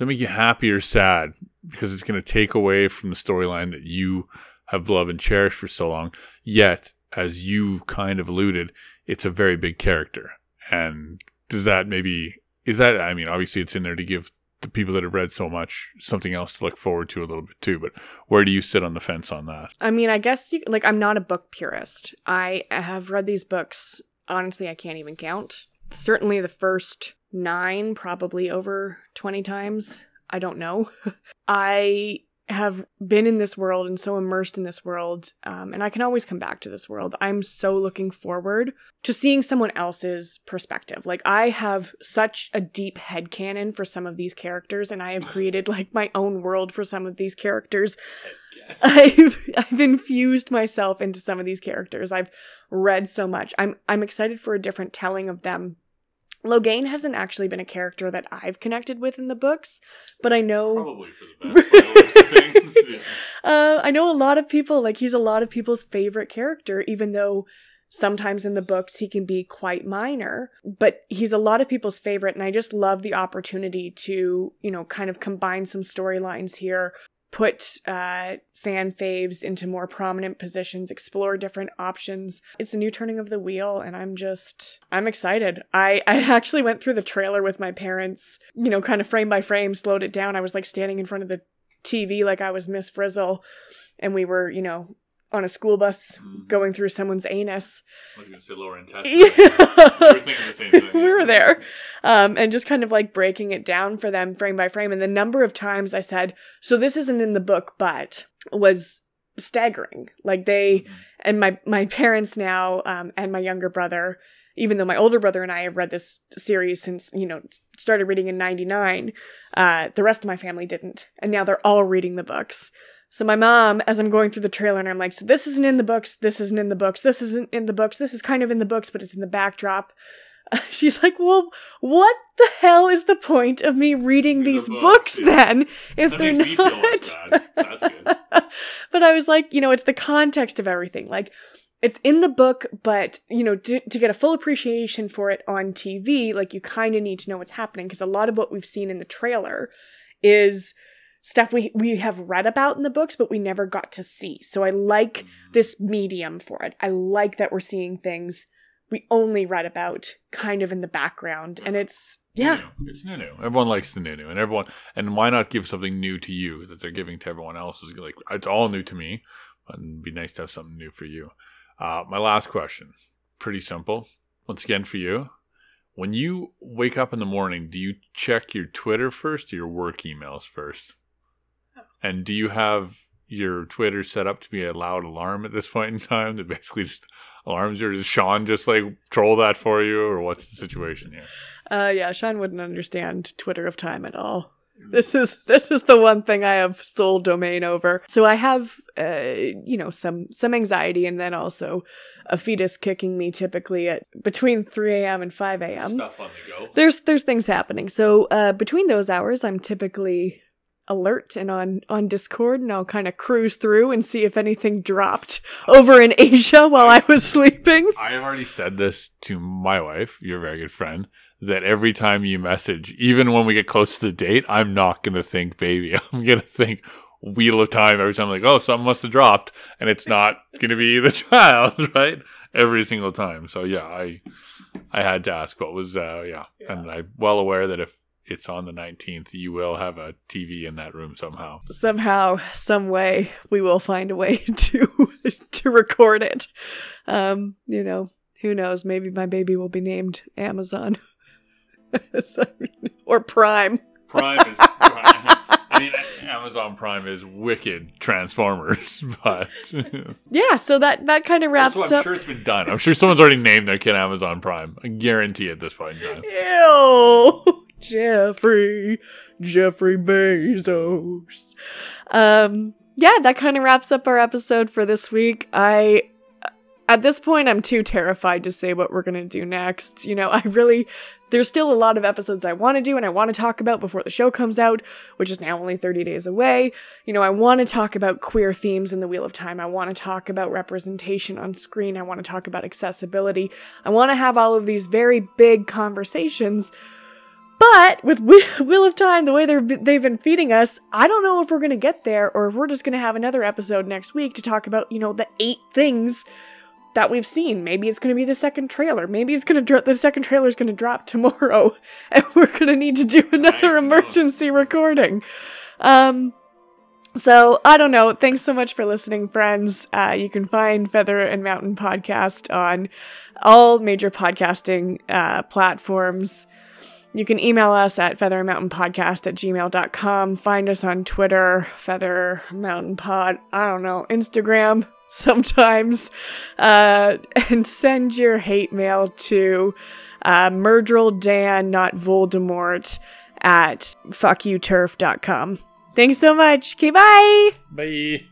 B: That make you happy or sad? Because it's going to take away from the storyline that you have loved and cherished for so long. Yet, as you kind of alluded, it's a very big character. And does that maybe is that? I mean, obviously, it's in there to give the people that have read so much something else to look forward to a little bit too. But where do you sit on the fence on that?
A: I mean, I guess you, like I'm not a book purist. I have read these books. Honestly, I can't even count. Certainly, the first nine, probably over twenty times. I don't know. I have been in this world and so immersed in this world, um, and I can always come back to this world. I'm so looking forward to seeing someone else's perspective. Like I have such a deep head headcanon for some of these characters, and I have created like my own world for some of these characters. I've I've infused myself into some of these characters. I've read so much. I'm I'm excited for a different telling of them. Logain hasn't actually been a character that I've connected with in the books, but I know
B: Probably for the best. by the looks of things. Yeah.
A: uh, I know a lot of people like he's a lot of people's favorite character, even though sometimes in the books he can be quite minor. But he's a lot of people's favorite, and I just love the opportunity to you know kind of combine some storylines here. Put uh, fan faves into more prominent positions, explore different options. It's a new turning of the wheel, and I'm just I'm excited. I I actually went through the trailer with my parents, you know, kind of frame by frame, slowed it down. I was like standing in front of the TV like I was Miss Frizzle, and we were, you know, on a school bus going through someone's anus.
B: I was going to say lower intestine.
A: Yeah.
B: were thinking the same thing.
A: we were there. Um, and just kind of like breaking it down for them frame by frame. And the number of times I said, so this isn't in the book, but was staggering. Like they, and my, my parents now, um, and my younger brother, even though my older brother and I have read this series since, you know, started reading in 99, uh, the rest of my family didn't. And now they're all reading the books. So my mom, as I'm going through the trailer, and I'm like, so this isn't in the books, this isn't in the books, this isn't in the books, this is kind of in the books, but it's in the backdrop. she's like, well, what the hell is the point of me reading
B: The
A: these
B: books,
A: books
B: yeah.
A: then if
B: That
A: they're
B: makes me feel
A: not?
B: less bad. That's good.
A: but I was like, you know, it's the context of everything. Like, it's in the book, but you know, to, to get a full appreciation for it on TV, like you kind of need to know what's happening because a lot of what we've seen in the trailer is stuff we we have read about in the books, but we never got to see. So I like this medium for it. I like that we're seeing things we only read about kind of in the background, and it's yeah.
B: New. It's new new. Everyone likes the new new, and everyone. And why not give something new to you that they're giving to everyone else? Is like it's all new to me, but it'd be nice to have something new for you. Uh, my last question, pretty simple. Once again, for you, when you wake up in the morning, do you check your Twitter first or your work emails first? And do you have your Twitter set up to be a loud alarm at this point in time that basically just alarms you? Or does Sean just like troll that for you, or what's the situation here?
A: Uh, yeah, Sean wouldn't understand Twitter of time at all. This is this is the one thing I have sole domain over. So I have, uh, you know, some some anxiety, and then also a fetus kicking me typically at between three a.m. and five a.m.
B: Stuff on the go.
A: There's there's things happening. So uh, between those hours, I'm typically alert and on on Discord, and I'll kind of cruise through and see if anything dropped over in Asia while I was sleeping.
B: I have already said this to my wife, your very good friend, that every time you message, even when we get close to the date, I'm not going to think baby. I'm going to think wheel of time every time, I'm like, oh, something must have dropped, and it's not going to be the child, right? Every single time. So, yeah, I I had to ask what was, uh, yeah. And I'm well aware that if it's on the 19th, you will have a TV in that room somehow.
A: somehow some way we will find a way to to record it um you know who knows maybe my baby will be named amazon or prime
B: Prime is. I mean, Amazon Prime is wicked Transformers, but
A: yeah so that that kind of wraps
B: so I'm
A: up
B: sure it's been done. I'm sure someone's already named their kid Amazon Prime. I guarantee at this point in time.
A: Ew. Jeffrey, Jeffrey Bezos. Um, yeah, that kind of wraps up our episode for this week. I, at this point, I'm too terrified to say what we're gonna do next. You know, I really, there's still a lot of episodes I want to do and I want to talk about before the show comes out, which is now only 30 days away. You know, I want to talk about queer themes in the Wheel of Time. I want to talk about representation on screen. I want to talk about accessibility. I want to have all of these very big conversations. But with Whe- Wheel of Time, the way they're, they've been feeding us, I don't know if we're going to get there or if we're just going to have another episode next week to talk about, you know, the eight things that we've seen. Maybe it's going to be the second trailer. Maybe it's going to dro- the second trailer is going to drop tomorrow, and we're going to need to do another emergency recording. Um, so I don't know. Thanks so much for listening, friends. Uh, you can find Feather and Mountain podcast on all major podcasting uh, platforms. You can email us at feathermountainpodcast at gmail.com. Find us on Twitter, Feather Mountain Pod. I don't know, Instagram sometimes. Uh, and send your hate mail to uh, Dan, not Voldemort, at fuckyouturf.com. Thanks so much. Okay, bye.
B: Bye.